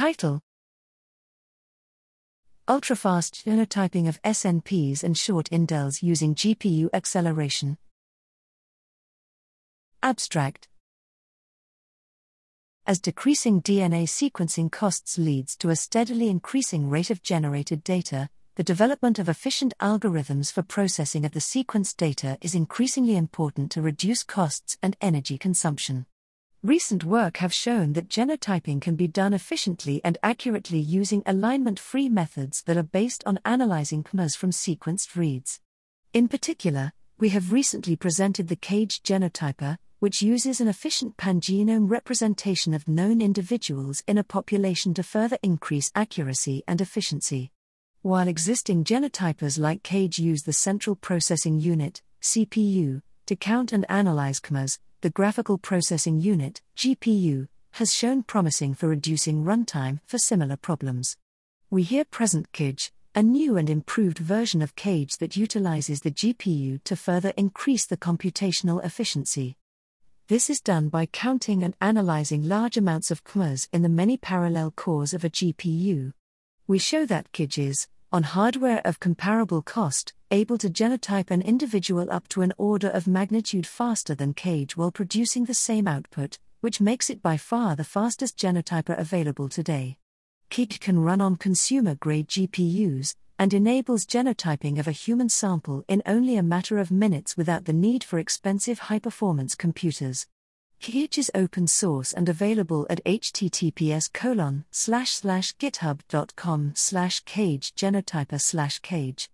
Title Ultrafast genotyping of SNPs and short indels using GPU acceleration. Abstract As decreasing DNA sequencing costs leads to a steadily increasing rate of generated data, the development of efficient algorithms for processing of the sequenced data is increasingly important to reduce costs and energy consumption. Recent work have shown that genotyping can be done efficiently and accurately using alignment-free methods that are based on analyzing kmers from sequenced reads. In particular, we have recently presented the KAGE genotyper, which uses an efficient pangenome representation of known individuals in a population to further increase accuracy and efficiency. While existing genotypers like KAGE use the Central Processing Unit, CPU, to count and analyze kmers, the Graphical Processing Unit, GPU, has shown promising for reducing runtime for similar problems. We here present KAGE, a new and improved version of KAGE that utilizes the GPU to further increase the computational efficiency. This is done by counting and analyzing large amounts of kmers in the many parallel cores of a GPU. We show that KAGE is, on hardware of comparable cost, able to genotype an individual up to an order of magnitude faster than KAGE while producing the same output, which makes it by far the fastest genotyper available today. KAGE can run on consumer grade GPUs and enables genotyping of a human sample in only a matter of minutes without the need for expensive high performance computers. KAGE is open source and available at https colon slash slash github.com slash kage genotyper slash kage.